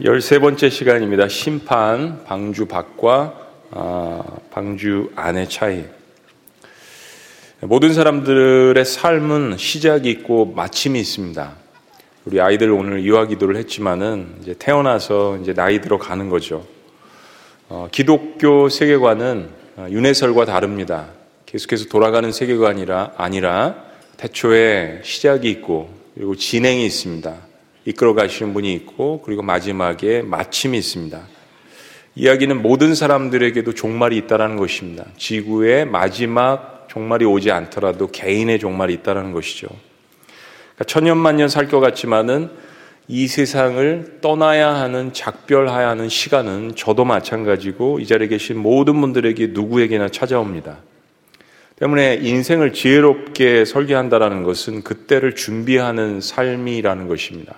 13번째 시간입니다. 심판, 방주 밖과 아, 방주 안의 차이. 모든 사람들의 삶은 시작이 있고 마침이 있습니다. 우리 아이들 오늘 유아 기도를 했지만은 이제 태어나서 이제 나이 들어 가는 거죠. 어, 기독교 세계관은 어, 윤회설과 다릅니다. 계속해서 돌아가는 세계관이라 아니라 태초에 시작이 있고 그리고 진행이 있습니다. 이끌어 가시는 분이 있고 그리고 마지막에 마침이 있습니다. 이야기는 모든 사람들에게도 종말이 있다라는 것입니다. 지구의 마지막 종말이 오지 않더라도 개인의 종말이 있다라는 것이죠. 그러니까 천년만년 살 것 같지만은 이 세상을 떠나야 하는 작별해야 하는 시간은 저도 마찬가지고 이 자리에 계신 모든 분들에게 누구에게나 찾아옵니다. 때문에 인생을 지혜롭게 설계한다라는 것은 그때를 준비하는 삶이라는 것입니다.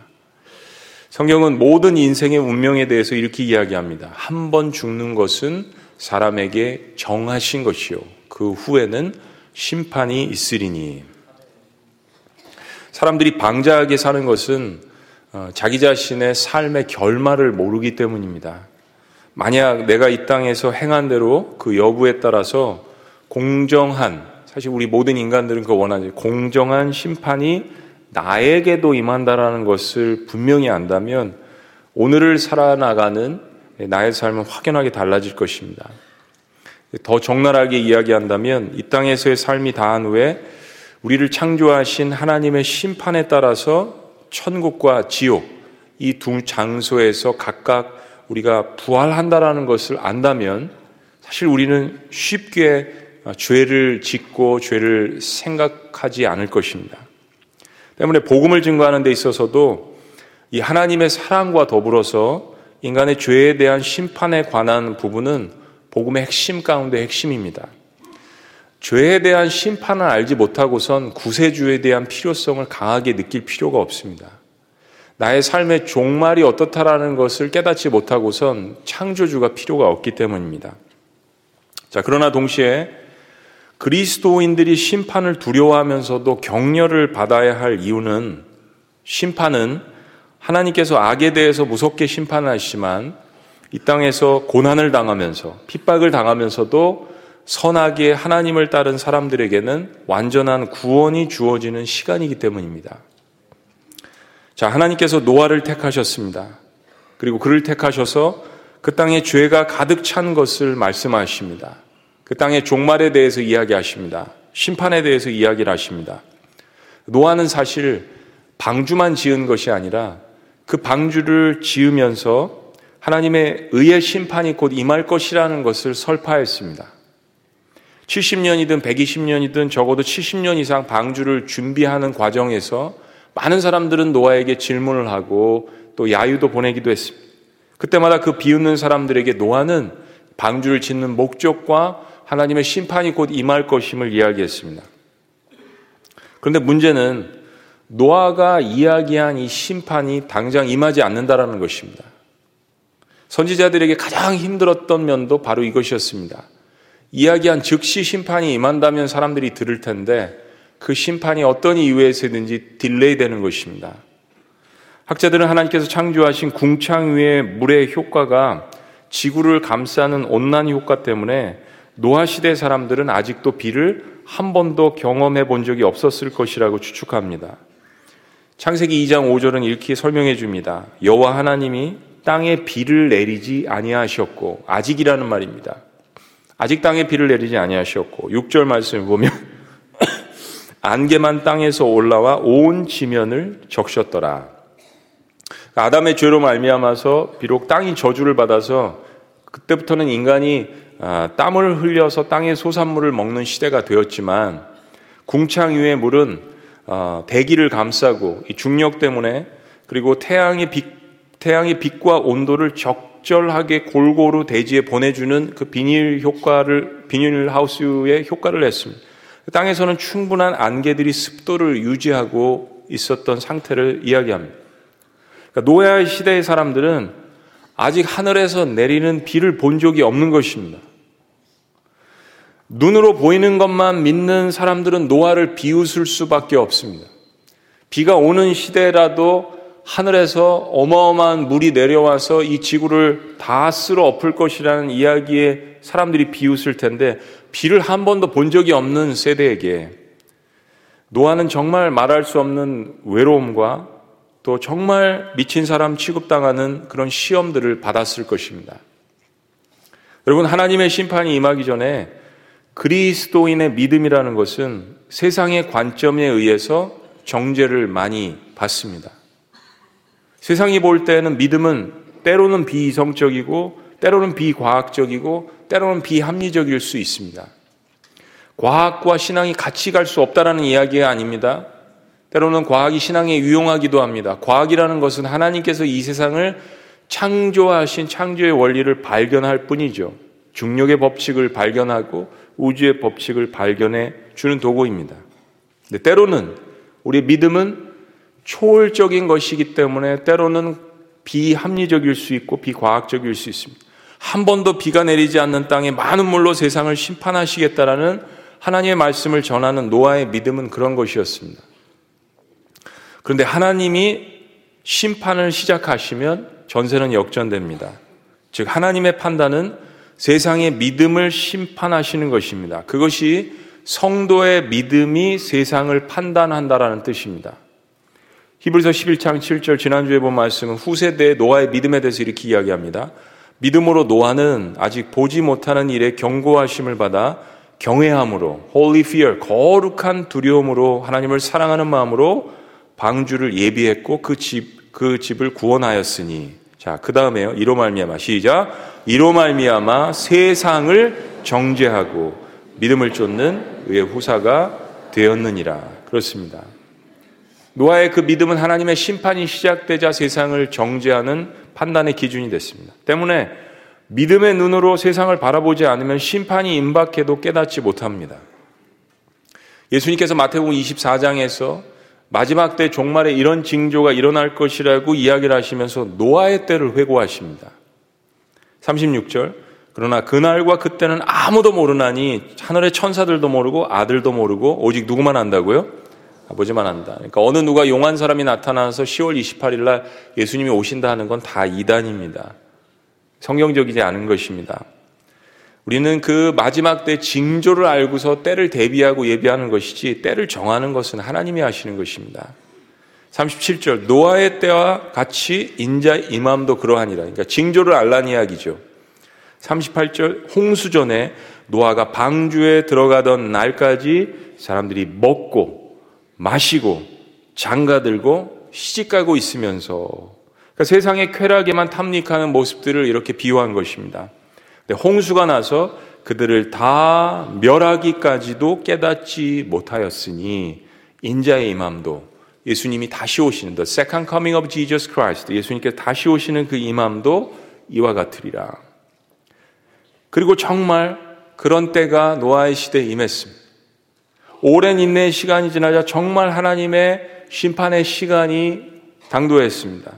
성경은 모든 인생의 운명에 대해서 이렇게 이야기합니다. 한 번 죽는 것은 사람에게 정하신 것이요. 그 후에는 심판이 있으리니. 사람들이 방자하게 사는 것은 어, 자기 자신의 삶의 결말을 모르기 때문입니다. 만약 내가 이 땅에서 행한 대로 그 여부에 따라서 공정한, 사실 우리 모든 인간들은 그 원하지, 공정한 심판이 나에게도 임한다라는 것을 분명히 안다면 오늘을 살아나가는 나의 삶은 확연하게 달라질 것입니다. 더 적나라하게 이야기한다면 이 땅에서의 삶이 다한 후에 우리를 창조하신 하나님의 심판에 따라서 천국과 지옥 이 두 장소에서 각각 우리가 부활한다라는 것을 안다면 사실 우리는 쉽게 죄를 짓고 죄를 생각하지 않을 것입니다. 때문에 복음을 증거하는 데 있어서도 이 하나님의 사랑과 더불어서 인간의 죄에 대한 심판에 관한 부분은 복음의 핵심 가운데 핵심입니다. 죄에 대한 심판을 알지 못하고선 구세주에 대한 필요성을 강하게 느낄 필요가 없습니다. 나의 삶의 종말이 어떻다라는 것을 깨닫지 못하고선 창조주가 필요가 없기 때문입니다. 자, 그러나 동시에 그리스도인들이 심판을 두려워하면서도 격려를 받아야 할 이유는 심판은 하나님께서 악에 대해서 무섭게 심판하시지만 이 땅에서 고난을 당하면서 핍박을 당하면서도 선하게 하나님을 따른 사람들에게는 완전한 구원이 주어지는 시간이기 때문입니다. 자, 하나님께서 노아를 택하셨습니다. 그리고 그를 택하셔서 그 땅에 죄가 가득 찬 것을 말씀하십니다. 그 땅의 종말에 대해서 이야기하십니다. 심판에 대해서 이야기를 하십니다. 노아는 사실 방주만 지은 것이 아니라 그 방주를 지으면서 하나님의 의의 심판이 곧 임할 것이라는 것을 설파했습니다. 70년이든 120년이든 적어도 70년 이상 방주를 준비하는 과정에서 많은 사람들은 노아에게 질문을 하고 또 야유도 보내기도 했습니다. 그때마다 그 비웃는 사람들에게 노아는 방주를 짓는 목적과 하나님의 심판이 곧 임할 것임을 이야기했습니다. 그런데 문제는 노아가 이야기한 이 심판이 당장 임하지 않는다라는 것입니다. 선지자들에게 가장 힘들었던 면도 바로 이것이었습니다. 이야기한 즉시 심판이 임한다면 사람들이 들을 텐데 그 심판이 어떤 이유에서든지 delay 되는 것입니다. 학자들은 하나님께서 창조하신 궁창 위의 물의 효과가 지구를 감싸는 온난 효과 때문에 노아 시대 사람들은 아직도 비를 한 번도 경험해 본 적이 없었을 것이라고 추측합니다. 창세기 2장 5절은 이렇게 설명해 줍니다. 여호와 하나님이 땅에 비를 내리지 아니하셨고 아직이라는 말입니다. 아직 땅에 비를 내리지 아니하셨고 6절 말씀을 보면 안개만 땅에서 올라와 온 지면을 적셨더라. 아담의 죄로 말미암아서 비록 땅이 저주를 받아서 그때부터는 인간이 아, 땀을 흘려서 땅의 소산물을 먹는 시대가 되었지만 궁창 위의 물은 어, 대기를 감싸고 중력 때문에 그리고 태양의 빛, 태양의 빛과 온도를 적절하게 골고루 대지에 보내주는 그 비닐 효과를 비닐 하우스의 효과를 냈습니다. 땅에서는 충분한 안개들이 습도를 유지하고 있었던 상태를 이야기합니다. 그러니까 노예 시대의 사람들은 아직 하늘에서 내리는 비를 본 적이 없는 것입니다. 눈으로 보이는 것만 믿는 사람들은 노아를 비웃을 수밖에 없습니다. 비가 오는 시대라도 하늘에서 어마어마한 물이 내려와서 이 지구를 다 쓸어 엎을 것이라는 이야기에 사람들이 비웃을 텐데 비를 한 번도 본 적이 없는 세대에게 노아는 정말 말할 수 없는 외로움과 또 정말 미친 사람 취급당하는 그런 시험들을 받았을 것입니다. 여러분, 하나님의 심판이 임하기 전에 그리스도인의 믿음이라는 것은 세상의 관점에 의해서 정죄를 많이 받습니다. 세상이 볼 때는 믿음은 때로는 비이성적이고 때로는 비과학적이고 때로는 비합리적일 수 있습니다. 과학과 신앙이 같이 갈 수 없다라는 이야기가 아닙니다. 때로는 과학이 신앙에 유용하기도 합니다. 과학이라는 것은 하나님께서 이 세상을 창조하신 창조의 원리를 발견할 뿐이죠. 중력의 법칙을 발견하고 우주의 법칙을 발견해 주는 도구입니다. 근데 때로는 우리 믿음은 초월적인 것이기 때문에 때로는 비합리적일 수 있고 비과학적일 수 있습니다. 한 번도 비가 내리지 않는 땅에 많은 물로 세상을 심판하시겠다라는 하나님의 말씀을 전하는 노아의 믿음은 그런 것이었습니다. 그런데 하나님이 심판을 시작하시면 전세는 역전됩니다. 즉, 하나님의 판단은 세상의 믿음을 심판하시는 것입니다. 그것이 성도의 믿음이 세상을 판단한다라는 뜻입니다. 히브리서 11장 7절 지난주에 본 말씀은 후세대의 노아의 믿음에 대해서 이렇게 이야기합니다. 믿음으로 노아는 아직 보지 못하는 일에 경고하심을 받아 경외함으로 holy fear 거룩한 두려움으로 하나님을 사랑하는 마음으로 방주를 예비했고 그 집 그 집을 구원하였으니 자, 그 다음에요. 이로 말미암아 시작. 이로 말미암아 세상을 정죄하고 믿음을 쫓는 의의 후사가 되었느니라. 그렇습니다. 노아의 그 믿음은 하나님의 심판이 시작되자 세상을 정죄하는 판단의 기준이 됐습니다. 때문에 믿음의 눈으로 세상을 바라보지 않으면 심판이 임박해도 깨닫지 못합니다. 예수님께서 마태복음 24장에서 마지막 때 종말에 이런 징조가 일어날 것이라고 이야기를 하시면서 노아의 때를 회고하십니다. 36절. 그러나 그날과 그때는 아무도 모르나니 하늘의 천사들도 모르고 아들도 모르고 오직 누구만 안다고요? 아버지만 한다. 그러니까 어느 누가 용한 사람이 나타나서 10월 28일 날 예수님이 오신다 하는 건 다 이단입니다. 성경적이지 않은 것입니다. 우리는 그 마지막 때 징조를 알고서 때를 대비하고 예비하는 것이지 때를 정하는 것은 하나님이 하시는 것입니다. 37절 노아의 때와 같이 인자 임함도 그러하니라. 그러니까 징조를 알란 이야기죠. 38절 홍수 전에 노아가 방주에 들어가던 날까지 사람들이 먹고 마시고 장가 들고 시집 가고 있으면서 그러니까 세상의 쾌락에만 탐닉하는 모습들을 이렇게 비유한 것입니다. 홍수가 나서 그들을 다 멸하기까지도 깨닫지 못하였으니 인자의 임함도 예수님이 다시 오시는 the second coming of Jesus Christ 예수님께서 다시 오시는 그 임함도 이와 같으리라. 그리고 정말 그런 때가 노아의 시대에 임했습니다. 오랜 인내의 시간이 지나자 정말 하나님의 심판의 시간이 당도했습니다.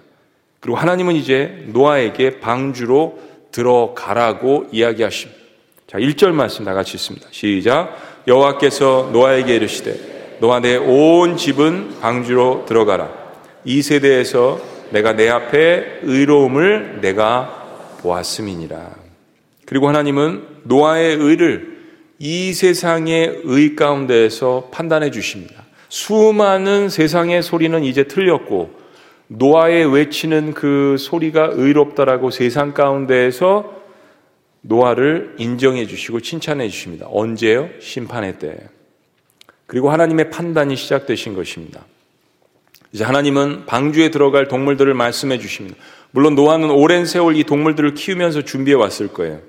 그리고 하나님은 이제 노아에게 방주로 들어가라고 이야기하십니다. 자, 1절 말씀 다 같이 있습니다. 시작. 여호와께서 노아에게 이르시되 노아 내 온 집은 방주로 들어가라. 이 세대에서 내가 내 앞에 의로움을 내가 보았음이니라. 그리고 하나님은 노아의 의를 이 세상의 의 가운데에서 판단해 주십니다. 수많은 세상의 소리는 이제 틀렸고 노아의 외치는 그 소리가 의롭다라고 세상 가운데에서 노아를 인정해 주시고 칭찬해 주십니다. 언제요? 심판의 때. 그리고 하나님의 판단이 시작되신 것입니다. 이제 하나님은 방주에 들어갈 동물들을 말씀해 주십니다. 물론 노아는 오랜 세월 이 동물들을 키우면서 준비해 왔을 거예요.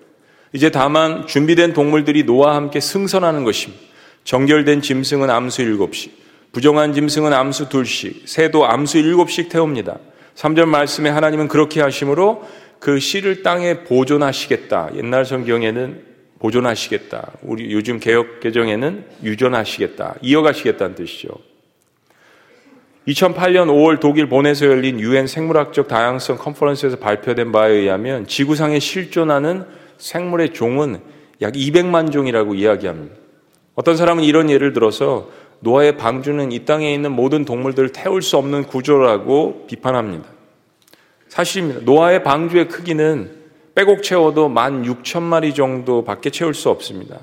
이제 다만 준비된 동물들이 노아와 함께 승선하는 것입니다. 정결된 짐승은 암수 일곱씩, 부정한 짐승은 암수 둘씩, 새도 암수 일곱씩 태웁니다. 3절 말씀에 하나님은 그렇게 하심으로 그 씨를 땅에 보존하시겠다. 옛날 성경에는 보존하시겠다. 우리 요즘 개혁 개정에는 유전하시겠다. 이어가시겠다는 뜻이죠. 2008년 5월 독일 본에서 열린 유엔 생물학적 다양성 컨퍼런스에서 발표된 바에 의하면 지구상에 실존하는 생물의 종은 약 200만 종이라고 이야기합니다. 어떤 사람은 이런 예를 들어서 노아의 방주는 이 땅에 있는 모든 동물들을 태울 수 없는 구조라고 비판합니다. 사실입니다. 노아의 방주의 크기는 빼곡 채워도 만 6천 마리 정도밖에 채울 수 없습니다.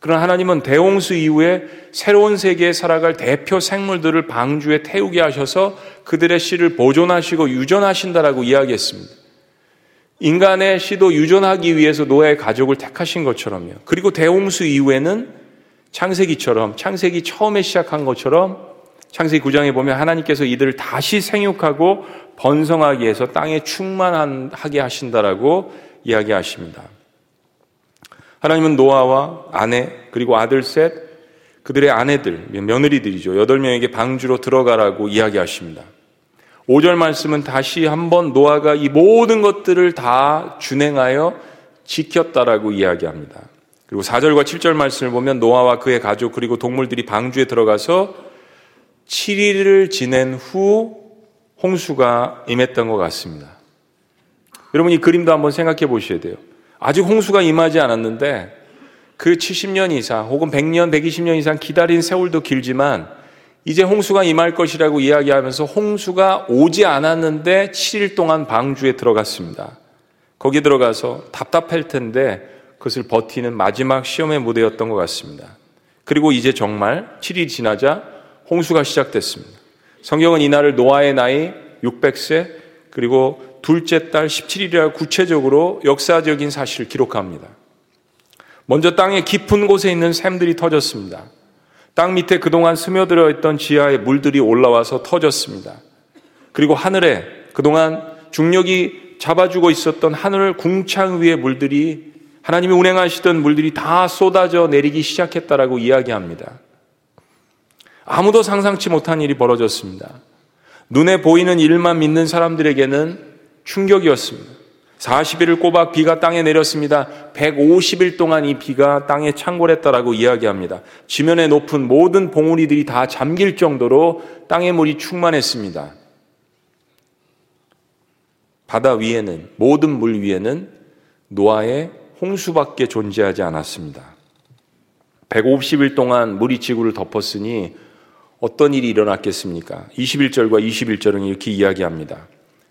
그러나 하나님은 대홍수 이후에 새로운 세계에 살아갈 대표 생물들을 방주에 태우게 하셔서 그들의 씨를 보존하시고 유전하신다라고 이야기했습니다. 인간의 씨도 유전하기 위해서 노아의 가족을 택하신 것처럼요. 그리고 대홍수 이후에는 창세기처럼 창세기 처음에 시작한 것처럼 창세기 9장에 보면 하나님께서 이들을 다시 생육하고 번성하기 위해서 땅에 충만하게 하신다라고 이야기하십니다. 하나님은 노아와 아내 그리고 아들 셋 그들의 아내들 며느리들이죠. 여덟 명에게 방주로 들어가라고 이야기하십니다. 5절 말씀은 다시 한번 노아가 이 모든 것들을 다 준행하여 지켰다라고 이야기합니다. 그리고 4절과 7절 말씀을 보면 노아와 그의 가족 그리고 동물들이 방주에 들어가서 7일을 지낸 후 홍수가 임했던 것 같습니다. 여러분 이 그림도 한번 생각해 보셔야 돼요. 아직 홍수가 임하지 않았는데 그 70년 이상 혹은 100년, 120년 이상 기다린 세월도 길지만 이제 홍수가 임할 것이라고 이야기하면서 홍수가 오지 않았는데 7일 동안 방주에 들어갔습니다. 거기 들어가서 답답할 텐데 그것을 버티는 마지막 시험의 무대였던 것 같습니다. 그리고 이제 정말 7일 지나자 홍수가 시작됐습니다. 성경은 이날을 노아의 나이 600세 그리고 둘째 달 17일이라 구체적으로 역사적인 사실을 기록합니다. 먼저 땅의 깊은 곳에 있는 샘들이 터졌습니다. 땅 밑에 그동안 스며들어 있던 지하의 물들이 올라와서 터졌습니다. 그리고 하늘에 그동안 중력이 잡아주고 있었던 하늘 궁창 위의 물들이 하나님이 운행하시던 물들이 다 쏟아져 내리기 시작했다라고 이야기합니다. 아무도 상상치 못한 일이 벌어졌습니다. 눈에 보이는 일만 믿는 사람들에게는 충격이었습니다. 40일을 꼬박 비가 땅에 내렸습니다. 150일 동안 이 비가 땅에 창궐했다라고 이야기합니다. 지면에 높은 모든 봉우리들이 다 잠길 정도로 땅의 물이 충만했습니다. 바다 위에는 모든 물 위에는 노아의 홍수밖에 존재하지 않았습니다. 150일 동안 물이 지구를 덮었으니 어떤 일이 일어났겠습니까? 21절과 21절은 이렇게 이야기합니다.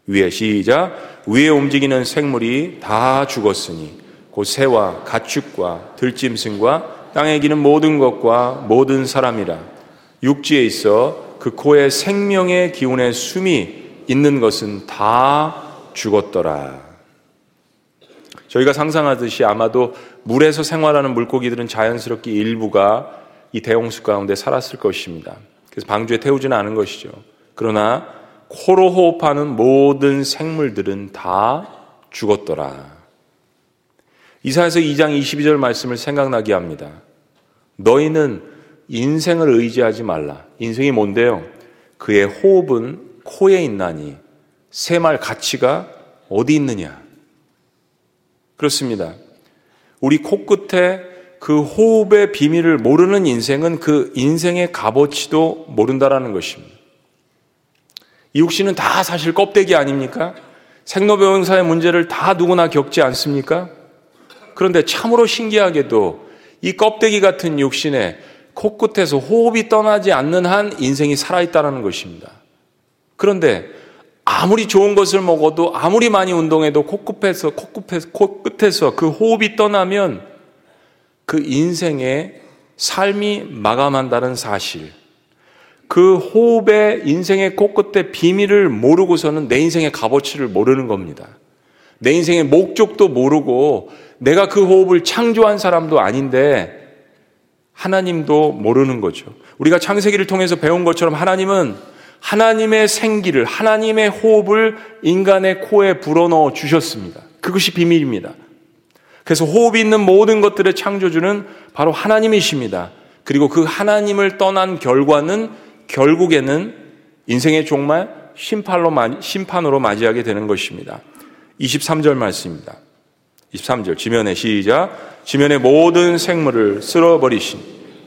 위에 시작 위에 움직이는 생물이 다 죽었으니 곧 새와 가축과 들짐승과 땅에 기는 모든 것과 모든 사람이라 육지에 있어 그 코에 생명의 기운의 숨이 있는 것은 다 죽었더라. 저희가 상상하듯이 아마도 물에서 생활하는 물고기들은 자연스럽게 일부가 이 대홍수 가운데 살았을 것입니다. 그래서 방주에 태우지는 않은 것이죠. 그러나 코로 호흡하는 모든 생물들은 다 죽었더라. 이사에서 2장 22절 말씀을 생각나게 합니다. 너희는 인생을 의지하지 말라. 인생이 뭔데요? 그의 호흡은 코에 있나니 새 말 가치가 어디 있느냐? 그렇습니다. 우리 코끝에 그 호흡의 비밀을 모르는 인생은 그 인생의 값어치도 모른다라는 것입니다. 이 육신은 다 사실 껍데기 아닙니까? 생로병사의 문제를 다 누구나 겪지 않습니까? 그런데 참으로 신기하게도 이 껍데기 같은 육신에 코끝에서 호흡이 떠나지 않는 한 인생이 살아있다는 것입니다. 그런데 아무리 좋은 것을 먹어도 아무리 많이 운동해도 코끝에서, 코끝에서, 코끝에서 그 호흡이 떠나면 그 인생의 삶이 마감한다는 사실. 그 호흡의 인생의 코끝의 비밀을 모르고서는 내 인생의 값어치를 모르는 겁니다. 내 인생의 목적도 모르고 내가 그 호흡을 창조한 사람도 아닌데 하나님도 모르는 거죠. 우리가 창세기를 통해서 배운 것처럼 하나님은 하나님의 생기를, 하나님의 호흡을 인간의 코에 불어넣어 주셨습니다. 그것이 비밀입니다. 그래서 호흡이 있는 모든 것들의 창조주는 바로 하나님이십니다. 그리고 그 하나님을 떠난 결과는 결국에는 인생의 종말 심판으로, 심판으로 맞이하게 되는 것입니다. 23절 말씀입니다. 23절 지면의 시작 지면의 모든 생물을 쓸어버리신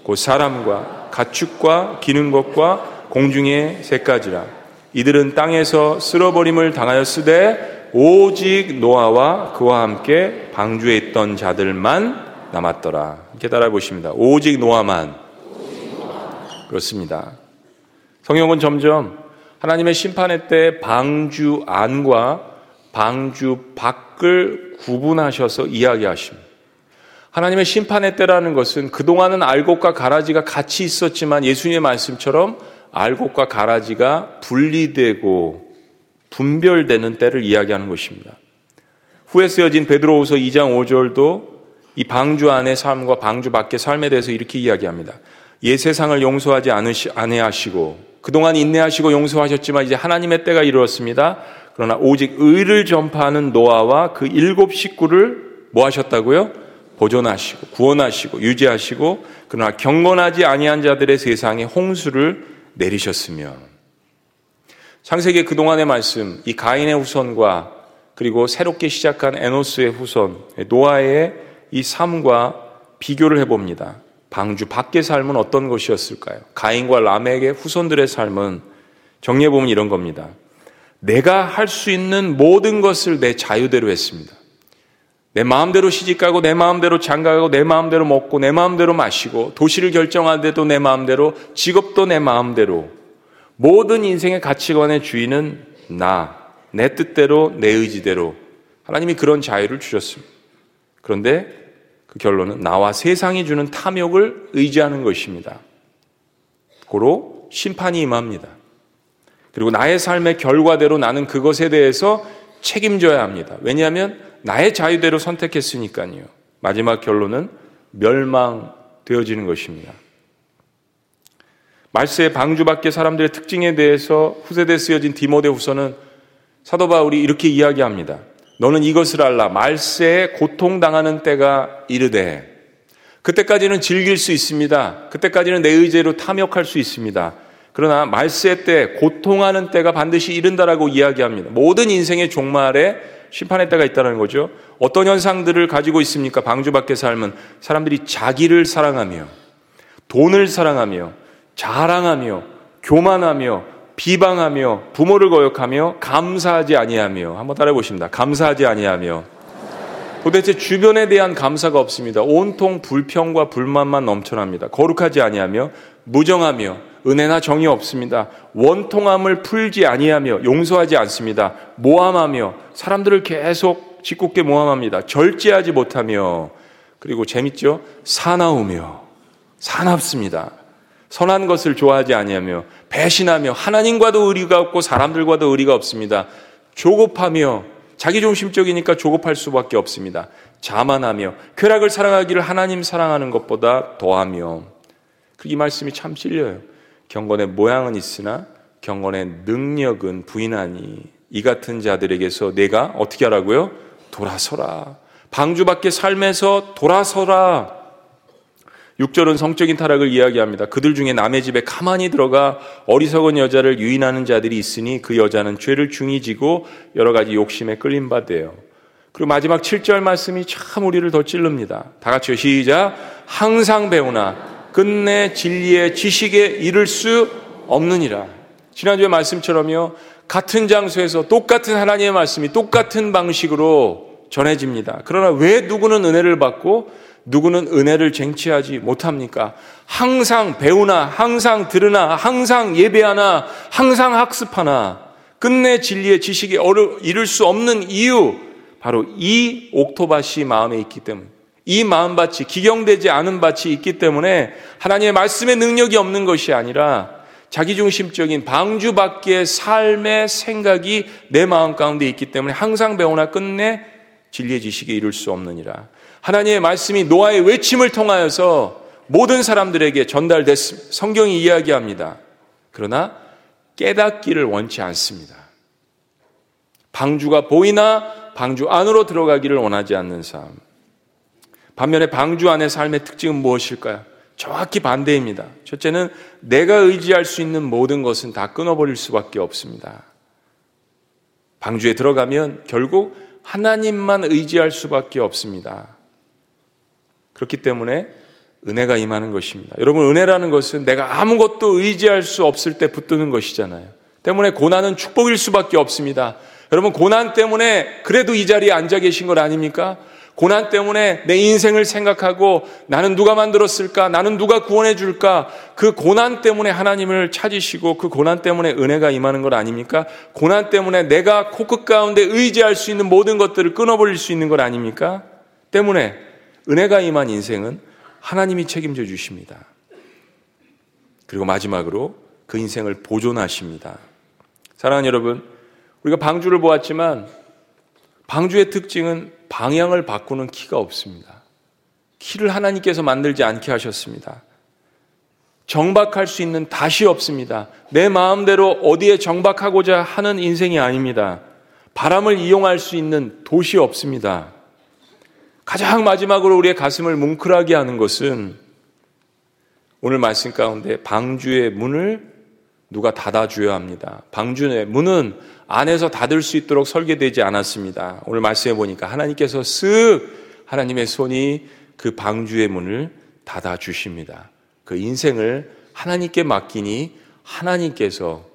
곧 사람과 가축과 기는 것과 공중의 새까지라 이들은 땅에서 쓸어버림을 당하였으되 오직 노아와 그와 함께 방주에 있던 자들만 남았더라. 이렇게 따라 보십니다. 오직 노아만 그렇습니다. 성경은 점점 하나님의 심판의 때 방주 안과 방주 밖을 구분하셔서 이야기하십니다. 하나님의 심판의 때라는 것은 그동안은 알곡과 가라지가 같이 있었지만 예수님의 말씀처럼 알곡과 가라지가 분리되고 분별되는 때를 이야기하는 것입니다. 후에 쓰여진 베드로후서 2장 5절도 이 방주 안의 삶과 방주 밖의 삶에 대해서 이렇게 이야기합니다. 옛 세상을 용서하지 않으시, 아니하시고 그동안 인내하시고 용서하셨지만 이제 하나님의 때가 이르렀습니다. 그러나 오직 의를 전파하는 노아와 그 일곱 식구를 뭐 하셨다고요? 보존하시고 구원하시고 유지하시고 그러나 경건하지 아니한 자들의 세상에 홍수를 내리셨으며 창세기 그동안의 말씀 이 가인의 후손과 그리고 새롭게 시작한 에노스의 후손 노아의 이 삶과 비교를 해봅니다. 방주 밖의 삶은 어떤 것이었을까요? 가인과 람에게 후손들의 삶은 정리해보면 이런 겁니다. 내가 할 수 있는 모든 것을 내 자유대로 했습니다. 내 마음대로 시집가고 내 마음대로 장가가고 내 마음대로 먹고 내 마음대로 마시고 도시를 결정하는데도 내 마음대로 직업도 내 마음대로 모든 인생의 가치관의 주인은 나, 내 뜻대로 내 의지대로 하나님이 그런 자유를 주셨습니다. 그런데 그 결론은 나와 세상이 주는 탐욕을 의지하는 것입니다. 고로 심판이 임합니다. 그리고 나의 삶의 결과대로 나는 그것에 대해서 책임져야 합니다. 왜냐하면 나의 자유대로 선택했으니까요. 마지막 결론은 멸망되어지는 것입니다. 말세의 방주 밖의 사람들의 특징에 대해서 후세대에 쓰여진 디모데 후서는 사도 바울이 이렇게 이야기합니다. 너는 이것을 알라. 말세에 고통당하는 때가 이르되. 그때까지는 즐길 수 있습니다. 그때까지는 내 의지로 탐욕할 수 있습니다. 그러나 말세 때 고통하는 때가 반드시 이른다라고 이야기합니다. 모든 인생의 종말에 심판의 때가 있다는 거죠. 어떤 현상들을 가지고 있습니까? 방주 밖의 삶은 사람들이 자기를 사랑하며 돈을 사랑하며 자랑하며 교만하며 비방하며 부모를 거역하며 감사하지 아니하며 한번 따라해 보십니다. 감사하지 아니하며 도대체 주변에 대한 감사가 없습니다. 온통 불평과 불만만 넘쳐납니다. 거룩하지 아니하며 무정하며 은혜나 정이 없습니다. 원통함을 풀지 아니하며 용서하지 않습니다. 모함하며 사람들을 계속 짓궂게 모함합니다. 절제하지 못하며 그리고 재밌죠? 사나우며 사납습니다. 선한 것을 좋아하지 아니하며 배신하며 하나님과도 의리가 없고 사람들과도 의리가 없습니다. 조급하며 자기 중심적이니까 조급할 수밖에 없습니다. 자만하며 쾌락을 사랑하기를 하나님 사랑하는 것보다 더하며 이 말씀이 참 찔려요. 경건의 모양은 있으나 경건의 능력은 부인하니 이 같은 자들에게서 내가 어떻게 하라고요? 돌아서라. 방주밖에 삶에서 돌아서라. 6절은 성적인 타락을 이야기합니다. 그들 중에 남의 집에 가만히 들어가 어리석은 여자를 유인하는 자들이 있으니 그 여자는 죄를 중히 지고 여러 가지 욕심에 끌림 받대요. 그리고 마지막 7절 말씀이 참 우리를 더 찔릅니다. 다 같이요. 시작. 항상 배우나 끝내 진리의 지식에 이를 수 없느니라. 지난주에 말씀처럼요. 같은 장소에서 똑같은 하나님의 말씀이 똑같은 방식으로 전해집니다. 그러나 왜 누구는 은혜를 받고 누구는 은혜를 쟁취하지 못합니까? 항상 배우나, 항상 들으나, 항상 예배하나, 항상 학습하나, 끝내 진리의 어려, 이룰 수 없는 이유, 바로 이 옥토밭이 마음에 있기 때문. 이 마음밭이 기경되지 않은 밭이 있기 때문에 하나님의 말씀의 능력이 없는 것이 아니라 자기중심적인 방주 밖의 삶의 생각이 내 마음 가운데 있기 때문에 항상 배우나 끝내 진리의 지식에 이룰 수 없느니라. 하나님의 말씀이 노아의 외침을 통하여서 모든 사람들에게 전달됐습니다. 성경이 이야기합니다. 그러나 깨닫기를 원치 않습니다. 방주가 보이나 방주 안으로 들어가기를 원하지 않는 삶. 반면에 방주 안의 삶의 특징은 무엇일까요? 정확히 반대입니다. 첫째는 내가 의지할 수 있는 모든 것은 다 끊어버릴 수밖에 없습니다. 방주에 들어가면 결국 하나님만 의지할 수밖에 없습니다. 그렇기 때문에 은혜가 임하는 것입니다. 여러분, 은혜라는 것은 내가 아무것도 의지할 수 없을 때 붙드는 것이잖아요. 때문에 고난은 축복일 수밖에 없습니다. 여러분, 고난 때문에 그래도 이 자리에 앉아 계신 것 아닙니까? 고난 때문에 내 인생을 생각하고 나는 누가 만들었을까? 나는 누가 구원해 줄까? 그 고난 때문에 하나님을 찾으시고 그 고난 때문에 은혜가 임하는 것 아닙니까? 고난 때문에 내가 코끝 가운데 의지할 수 있는 모든 것들을 끊어버릴 수 있는 것 아닙니까? 때문에 은혜가 임한 인생은 하나님이 책임져 주십니다. 그리고 마지막으로 그 인생을 보존하십니다. 사랑하는 여러분, 우리가 방주를 보았지만 방주의 특징은 방향을 바꾸는 키가 없습니다. 키를 하나님께서 만들지 않게 하셨습니다. 정박할 수 있는 닷이 없습니다. 내 마음대로 어디에 정박하고자 하는 인생이 아닙니다. 바람을 이용할 수 있는 도시 없습니다. 가장 마지막으로 우리의 가슴을 뭉클하게 하는 것은 오늘 말씀 가운데 방주의 문을 누가 닫아줘야 합니다. 방주의 문은 안에서 닫을 수 있도록 설계되지 않았습니다. 오늘 말씀해 보니까 하나님께서 쓱 하나님의 손이 그 방주의 문을 닫아 주십니다. 그 인생을 하나님께 맡기니 하나님께서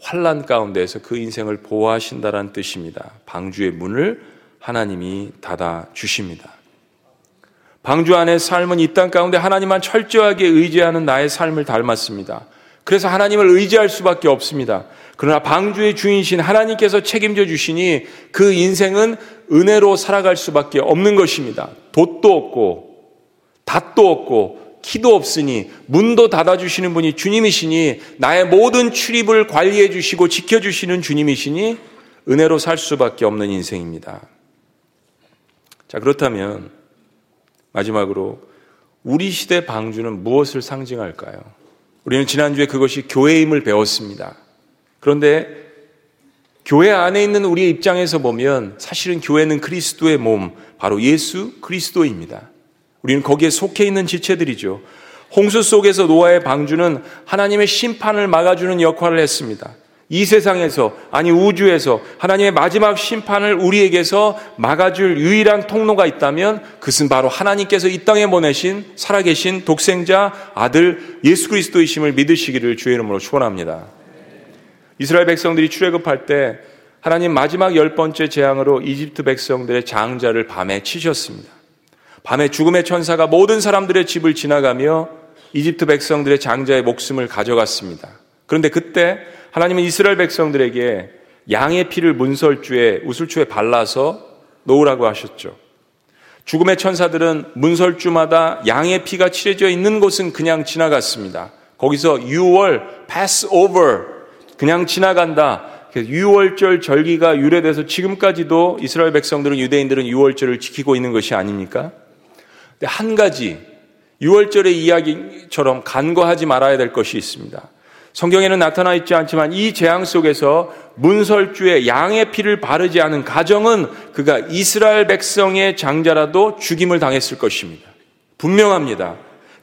환란 가운데서 그 인생을 보호하신다는 뜻입니다. 방주의 문을 하나님이 닫아 주십니다. 방주 안의 삶은 이 땅 가운데 하나님만 철저하게 의지하는 나의 삶을 닮았습니다. 그래서 하나님을 의지할 수밖에 없습니다. 그러나 방주의 주인신 하나님께서 책임져 주시니 그 인생은 은혜로 살아갈 수밖에 없는 것입니다. 돛도 없고, 닷도 없고, 키도 없으니, 문도 닫아주시는 분이 주님이시니, 나의 모든 출입을 관리해 주시고 지켜주시는 주님이시니, 은혜로 살 수밖에 없는 인생입니다. 자, 그렇다면, 마지막으로, 우리 시대 방주는 무엇을 상징할까요? 우리는 지난주에 그것이 교회임을 배웠습니다. 그런데 교회 안에 있는 우리의 입장에서 보면 사실은 교회는 그리스도의 몸, 바로 예수 그리스도입니다. 우리는 거기에 속해 있는 지체들이죠. 홍수 속에서 노아의 방주는 하나님의 심판을 막아주는 역할을 했습니다. 이 세상에서, 아니 우주에서 하나님의 마지막 심판을 우리에게서 막아줄 유일한 통로가 있다면 그것은 바로 하나님께서 이 땅에 보내신 살아계신 독생자 아들 예수 그리스도이심을 믿으시기를 주의 이름으로 축원합니다. 이스라엘 백성들이 출애굽할 때 하나님 마지막 열 번째 재앙으로 이집트 백성들의 장자를 밤에 치셨습니다. 밤에 죽음의 천사가 모든 사람들의 집을 지나가며 이집트 백성들의 장자의 목숨을 가져갔습니다. 그런데 그때 하나님은 이스라엘 백성들에게 양의 피를 문설주에 우슬초에 발라서 놓으라고 하셨죠. 죽음의 천사들은 문설주마다 양의 피가 칠해져 있는 곳은 그냥 지나갔습니다. 거기서 6월 pass over 그냥 지나간다. 유월절 절기가 유래돼서 지금까지도 이스라엘 백성들은 유대인들은 유월절을 지키고 있는 것이 아닙니까? 근데 한 가지 유월절의 이야기처럼 간과하지 말아야 될 것이 있습니다. 성경에는 나타나 있지 않지만 이 재앙 속에서 문설주에 양의 피를 바르지 않은 가정은 그가 이스라엘 백성의 장자라도 죽임을 당했을 것입니다. 분명합니다.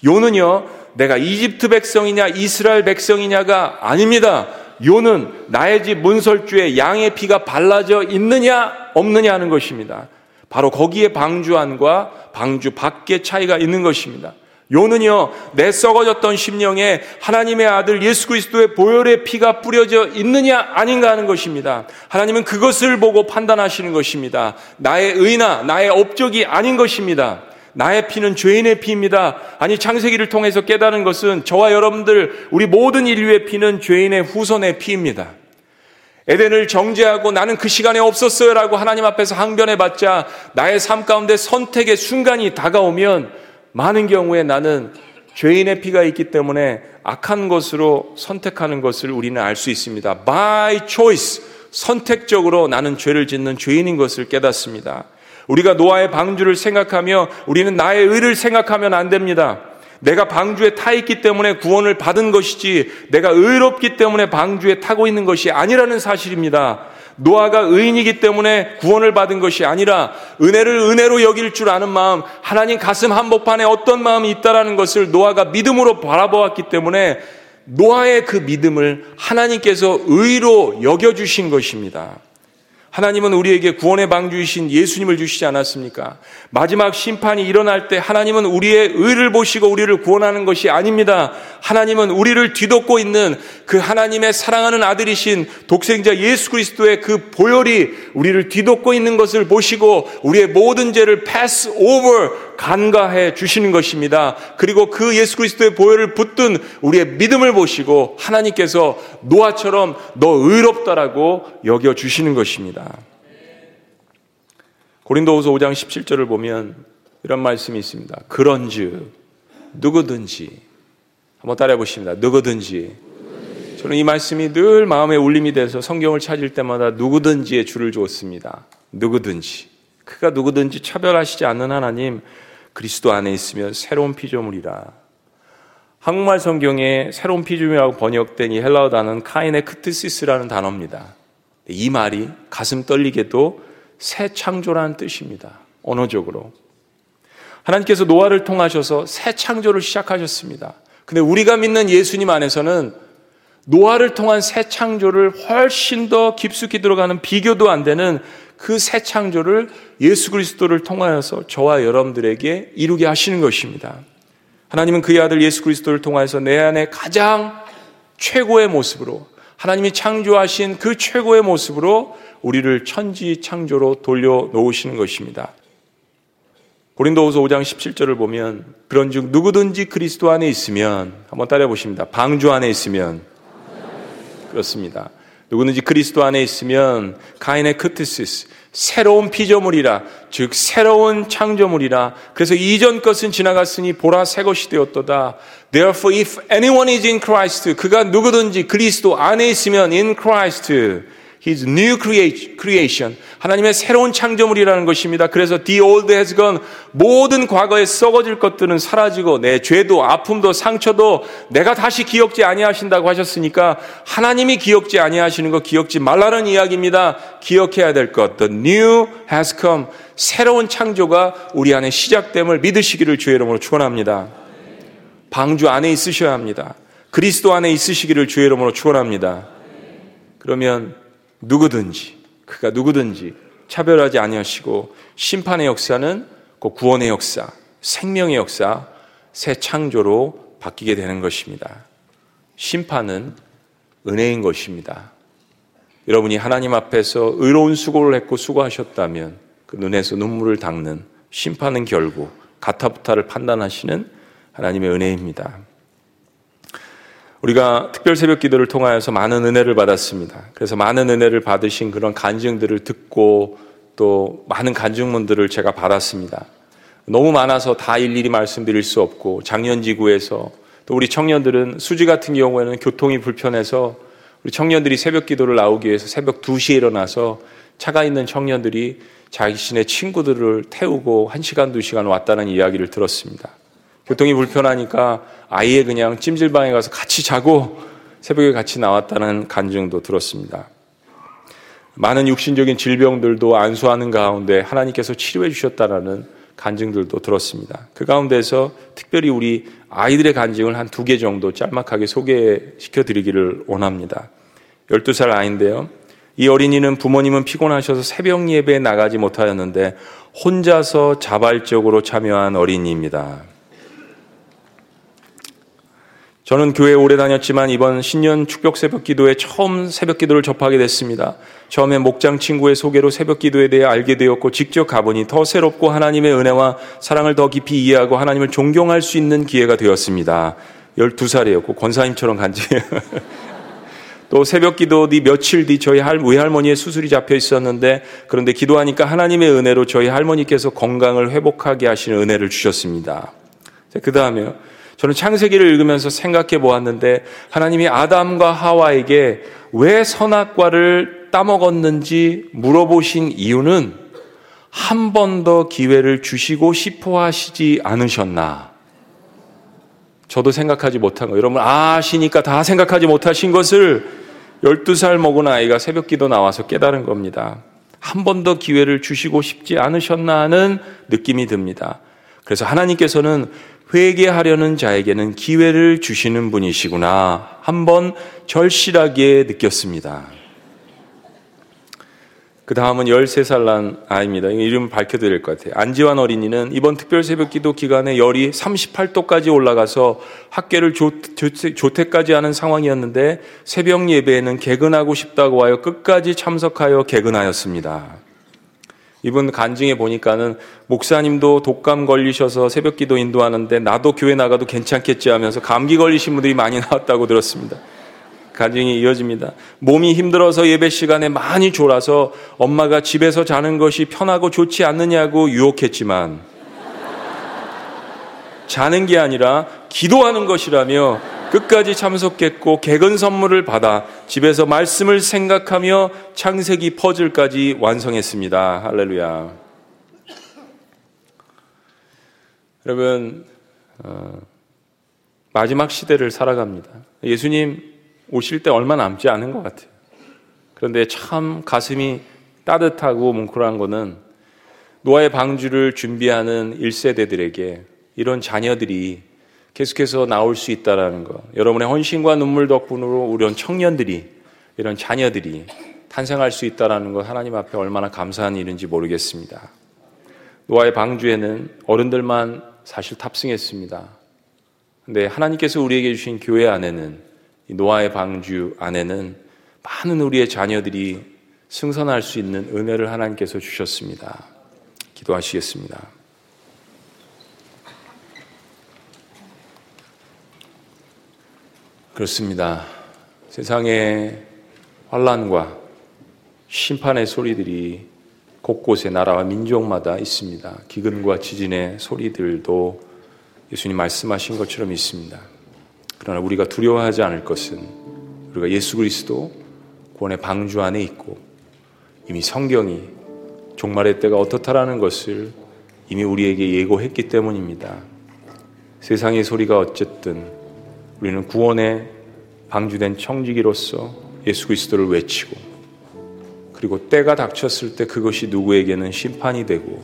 요는요, 내가 이집트 백성이냐 이스라엘 백성이냐가 아닙니다. 요는 나의 집 문설주에 양의 피가 발라져 있느냐 없느냐 하는 것입니다. 바로 거기에 방주 안과 방주 밖의 차이가 있는 것입니다. 요는요, 내 썩어졌던 심령에 하나님의 아들 예수 그리스도의 보혈의 피가 뿌려져 있느냐 아닌가 하는 것입니다. 하나님은 그것을 보고 판단하시는 것입니다. 나의 의나 나의 업적이 아닌 것입니다. 나의 피는 죄인의 피입니다. 아니 창세기를 통해서 깨달은 것은 저와 여러분들 우리 모든 인류의 피는 죄인의 후손의 피입니다. 에덴을 정죄하고 나는 그 시간에 없었어요라고 하나님 앞에서 항변해 봤자 나의 삶 가운데 선택의 순간이 다가오면 많은 경우에 나는 죄인의 피가 있기 때문에 악한 것으로 선택하는 것을 우리는 알 수 있습니다. By choice. 선택적으로 나는 죄를 짓는 죄인인 것을 깨닫습니다. 우리가 노아의 방주를 생각하며 우리는 나의 의를 생각하면 안 됩니다. 내가 방주에 타 있기 때문에 구원을 받은 것이지 내가 의롭기 때문에 방주에 타고 있는 것이 아니라는 사실입니다. 노아가 의인이기 때문에 구원을 받은 것이 아니라 은혜를 은혜로 여길 줄 아는 마음, 하나님 가슴 한복판에 어떤 마음이 있다라는 것을 노아가 믿음으로 바라보았기 때문에 노아의 그 믿음을 하나님께서 의로 여겨주신 것입니다. 하나님은 우리에게 구원의 방주이신 예수님을 주시지 않았습니까? 마지막 심판이 일어날 때 하나님은 우리의 의를 보시고 우리를 구원하는 것이 아닙니다. 하나님은 우리를 뒤덮고 있는 그 하나님의 사랑하는 아들이신 독생자 예수 그리스도의 그 보혈이 우리를 뒤덮고 있는 것을 보시고 우리의 모든 죄를 패스 오버 간과해 주시는 것입니다. 그리고 그 예수 그리스도의 보혈을 붙든 우리의 믿음을 보시고 하나님께서 노아처럼 너 의롭다라고 여겨 주시는 것입니다. 고린도후서 5장 17절을 보면 이런 말씀이 있습니다. 그런즉 누구든지 한번 따라해 보십니다. 누구든지 저는 이 말씀이 늘 마음에 울림이 돼서 성경을 찾을 때마다 누구든지의 줄을 주었습니다. 누구든지 그가 누구든지 차별하시지 않는 하나님 그리스도 안에 있으면 새로운 피조물이라. 한국말 성경에 새로운 피조물이라고 번역된 이 헬라어 단어는 카인의 크트시스라는 단어입니다. 이 말이 가슴 떨리게도 새 창조라는 뜻입니다. 언어적으로. 하나님께서 노아를 통하셔서 새 창조를 시작하셨습니다. 근데 우리가 믿는 예수님 안에서는 노아를 통한 새 창조를 훨씬 더 깊숙이 들어가는 비교도 안 되는 그 새 창조를 예수 그리스도를 통하여서 저와 여러분들에게 이루게 하시는 것입니다. 하나님은 그의 아들 예수 그리스도를 통하여서 내 안에 가장 최고의 모습으로 하나님이 창조하신 그 최고의 모습으로 우리를 천지 창조로 돌려 놓으시는 것입니다. 고린도후서 5장 17절을 보면 그런즉 누구든지 그리스도 안에 있으면 한번 따라해 보십니다. 방주 안에 있으면 그렇습니다. 누구든지 그리스도 안에 있으면 가인의 크트시스 새로운 피조물이라 즉 새로운 창조물이라. 그래서 이전 것은 지나갔으니 보라 새 것이 되었도다. Therefore if anyone is in Christ 그가 누구든지 그리스도 안에 있으면 in Christ His new creation. 하나님의 새로운 창조물이라는 것입니다. 그래서 the old has gone. 모든 과거에 썩어질 것들은 사라지고 내 죄도 아픔도 상처도 내가 다시 기억지 아니하신다고 하셨으니까 하나님이 기억지 아니하시는 거 기억지 말라는 이야기입니다. 기억해야 될 것. The new has come. 새로운 창조가 우리 안에 시작됨을 믿으시기를 주의 이름으로 축원합니다. 방주 안에 있으셔야 합니다. 그리스도 안에 있으시기를 주의 이름으로 축원합니다. 그러면 누구든지 그가 누구든지 차별하지 아니하시고 심판의 역사는 그 구원의 역사, 생명의 역사, 새 창조로 바뀌게 되는 것입니다. 심판은 은혜인 것입니다. 여러분이 하나님 앞에서 의로운 수고를 했고 수고하셨다면 그 눈에서 눈물을 닦는 심판은 결국 가타부타를 판단하시는 하나님의 은혜입니다. 우리가 특별 새벽 기도를 통하여서 많은 은혜를 받았습니다. 그래서 많은 은혜를 받으신 그런 간증들을 듣고 또 많은 간증문들을 제가 받았습니다. 너무 많아서 다 일일이 말씀드릴 수 없고 작년 지구에서 또 우리 청년들은 수지 같은 경우에는 교통이 불편해서 우리 청년들이 새벽 기도를 나오기 위해서 새벽 2시에 일어나서 차가 있는 청년들이 자신의 친구들을 태우고 1시간, 2시간 왔다는 이야기를 들었습니다. 교통이 불편하니까 아예 그냥 찜질방에 가서 같이 자고 새벽에 같이 나왔다는 간증도 들었습니다. 많은 육신적인 질병들도 안수하는 가운데 하나님께서 치료해 주셨다라는 간증들도 들었습니다. 그 가운데서 특별히 우리 아이들의 간증을 한 두 개 정도 짤막하게 소개시켜 드리기를 원합니다. 12살 아이인데요. 이 어린이는 부모님은 피곤하셔서 새벽 예배에 나가지 못하였는데 혼자서 자발적으로 참여한 어린이입니다. 저는 교회 오래 다녔지만 이번 신년 축복 새벽 기도에 처음 새벽 기도를 접하게 됐습니다. 처음에 목장 친구의 소개로 새벽 기도에 대해 알게 되었고 직접 가보니 더 새롭고 하나님의 은혜와 사랑을 더 깊이 이해하고 하나님을 존경할 수 있는 기회가 되었습니다. 12살이었고 권사님처럼 간지 또 새벽 기도 뒤 며칠 뒤 저희 외할머니의 수술이 잡혀 있었는데 그런데 기도하니까 하나님의 은혜로 저희 할머니께서 건강을 회복하게 하시는 은혜를 주셨습니다. 그 다음에 저는 창세기를 읽으면서 생각해 보았는데 하나님이 아담과 하와에게 왜 선악과를 따먹었는지 물어보신 이유는 한 번 더 기회를 주시고 싶어 하시지 않으셨나? 저도 생각하지 못한 거. 여러분 아시니까 다 생각하지 못하신 것을 12살 먹은 아이가 새벽 기도 나와서 깨달은 겁니다. 한 번 더 기회를 주시고 싶지 않으셨나 하는 느낌이 듭니다. 그래서 하나님께서는 회개하려는 자에게는 기회를 주시는 분이시구나. 한번 절실하게 느꼈습니다. 그 다음은 13살 난 아이입니다. 이름 밝혀드릴 것 같아요. 안지환 어린이는 이번 특별 새벽 기도 기간에 열이 38도까지 올라가서 학계를 조퇴까지 하는 상황이었는데 새벽 예배에는 개근하고 싶다고 하여 끝까지 참석하여 개근하였습니다. 이분 간증에 보니까는 목사님도 독감 걸리셔서 새벽 기도 인도하는데 나도 교회 나가도 괜찮겠지 하면서 감기 걸리신 분들이 많이 나왔다고 들었습니다. 가정이 이어집니다. 몸이 힘들어서 예배 시간에 많이 졸아서 엄마가 집에서 자는 것이 편하고 좋지 않느냐고 유혹했지만 자는 게 아니라 기도하는 것이라며 끝까지 참석했고 개근 선물을 받아 집에서 말씀을 생각하며 창세기 퍼즐까지 완성했습니다. 할렐루야. 여러분 어, 마지막 시대를 살아갑니다. 예수님 오실 때 얼마 남지 않은 것 같아요. 그런데 참 가슴이 따뜻하고 뭉클한 거는 노아의 방주를 준비하는 1세대들에게 이런 자녀들이 계속해서 나올 수 있다라는 거. 여러분의 헌신과 눈물 덕분으로 우리 청년들이 이런 자녀들이 탄생할 수 있다라는 것 하나님 앞에 얼마나 감사한 일인지 모르겠습니다. 노아의 방주에는 어른들만 사실 탑승했습니다. 근데 하나님께서 우리에게 주신 교회 안에는 노아의 방주 안에는 많은 우리의 자녀들이 승선할 수 있는 은혜를 하나님께서 주셨습니다. 기도하시겠습니다. 그렇습니다. 세상의 환란과 심판의 소리들이 곳곳에 나라와 민족마다 있습니다. 기근과 지진의 소리들도 예수님 말씀하신 것처럼 있습니다. 그러나 우리가 두려워하지 않을 것은 우리가 예수 그리스도 구원의 방주 안에 있고 이미 성경이 종말의 때가 어떻다라는 것을 이미 우리에게 예고했기 때문입니다. 세상의 소리가 어쨌든 우리는 구원의 방주된 청지기로서 예수 그리스도를 외치고 그리고 때가 닥쳤을 때 그것이 누구에게는 심판이 되고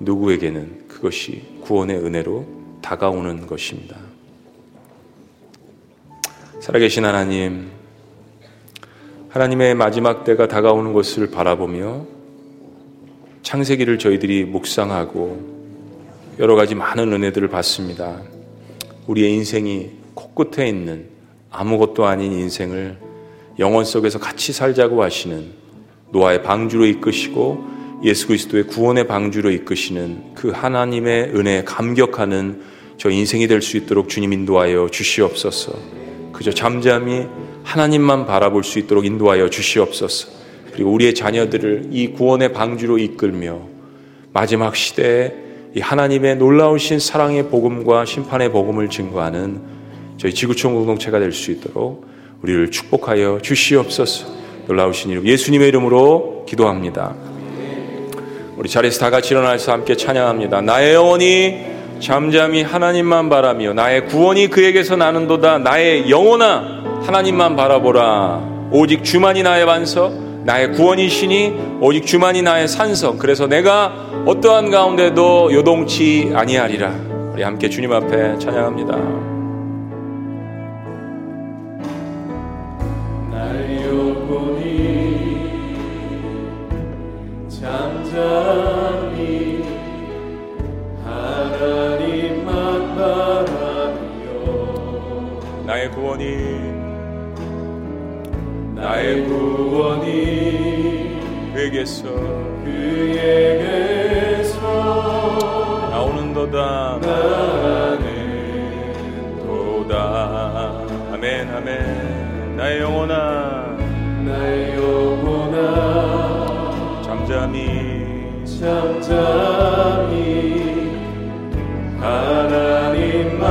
누구에게는 그것이 구원의 은혜로 다가오는 것입니다. 살아계신 하나님, 하나님의 마지막 때가 다가오는 것을 바라보며 창세기를 저희들이 묵상하고 여러 가지 많은 은혜들을 받습니다. 우리의 인생이 코 끝에 있는 아무것도 아닌 인생을 영원 속에서 같이 살자고 하시는 노아의 방주로 이끄시고 예수 그리스도의 구원의 방주로 이끄시는 그 하나님의 은혜에 감격하는 저 인생이 될 수 있도록 주님 인도하여 주시옵소서. 그저 잠잠히 하나님만 바라볼 수 있도록 인도하여 주시옵소서. 그리고 우리의 자녀들을 이 구원의 방주로 이끌며 마지막 시대에 이 하나님의 놀라우신 사랑의 복음과 심판의 복음을 증거하는 저희 지구촌 공동체가 될 수 있도록 우리를 축복하여 주시옵소서. 놀라우신 이름 예수님의 이름으로 기도합니다. 우리 자리에서 다 같이 일어나서 함께 찬양합니다. 나의 영혼이 잠잠히 하나님만 바라며 나의 구원이 그에게서 나는도다 나의 영혼아 하나님만 바라보라 오직 주만이 나의 반석 나의 구원이시니 오직 주만이 나의 산성 그래서 내가 어떠한 가운데도 요동치 아니하리라 우리 함께 주님 앞에 찬양합니다 나의 구원이 그에게서 그에게서 나오는도다. 나는 도다. 아멘 아멘. 나의 영혼아. 나의 영혼아. 잠잠히. 잠잠히. 하나님만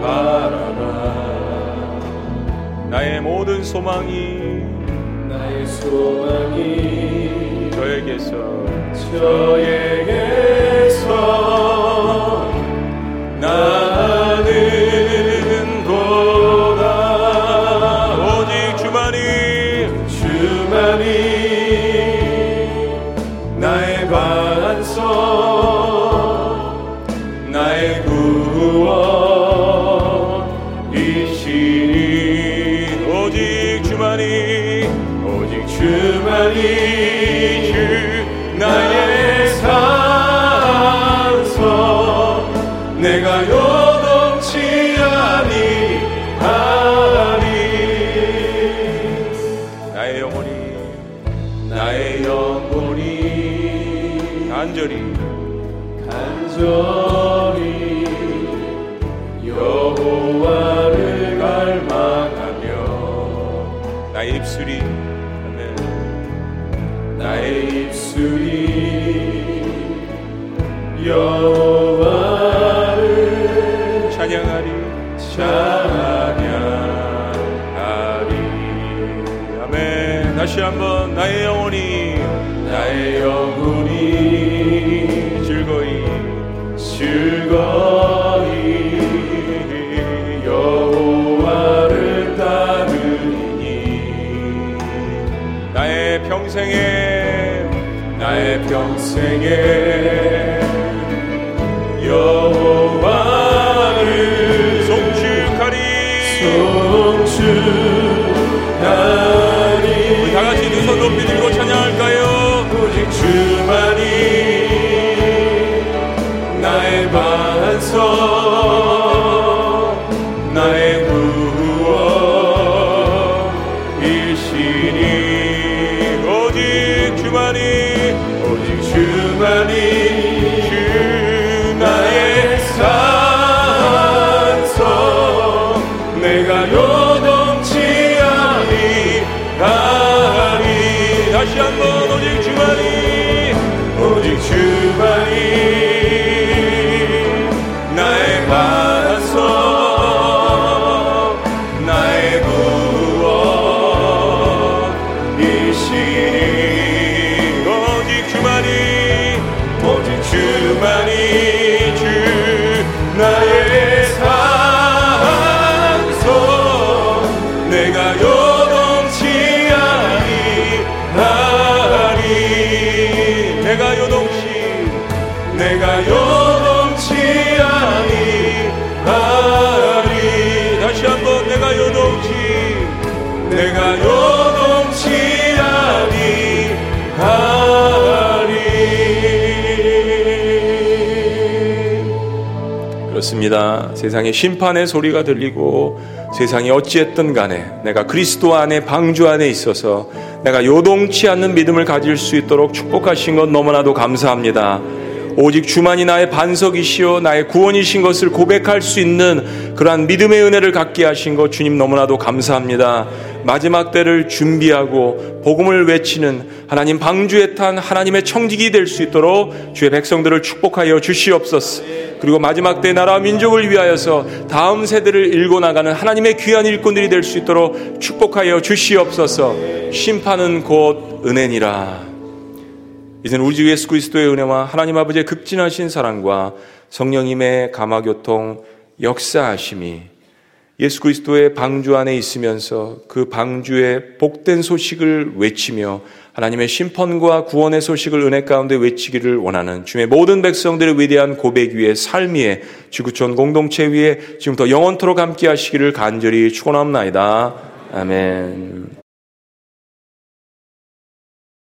바라라 나의 모든 소망이 소망이 저에게서. 저에게서 나 영 그렇습니다. 세상에 심판의 소리가 들리고 세상이 어찌했든 간에 내가 그리스도 안에 방주 안에 있어서 내가 요동치 않는 믿음을 가질 수 있도록 축복하신 것 너무나도 감사합니다. 오직 주만이 나의 반석이시요 나의 구원이신 것을 고백할 수 있는 그러한 믿음의 은혜를 갖게 하신 것 주님 너무나도 감사합니다. 마지막 때를 준비하고 복음을 외치는 하나님 방주에 탄 하나님의 청직이 될 수 있도록 주의 백성들을 축복하여 주시옵소서. 그리고 마지막 때 나라 민족을 위하여서 다음 세대를 일궈 나가는 하나님의 귀한 일꾼들이 될 수 있도록 축복하여 주시옵소서. 심판은 곧 은혜니라. 이제는 우리 주 예수 그리스도의 은혜와 하나님 아버지의 극진하신 사랑과 성령님의 감화교통 역사하심이 예수 그리스도의 방주 안에 있으면서 그 방주의 복된 소식을 외치며 하나님의 심판과 구원의 소식을 은혜 가운데 외치기를 원하는 주의 모든 백성들의 위대한 고백 위에 삶 위에 지구촌 공동체 위에 지금부터 영원토록 함께 하시기를 간절히 축원합나이다. 아멘.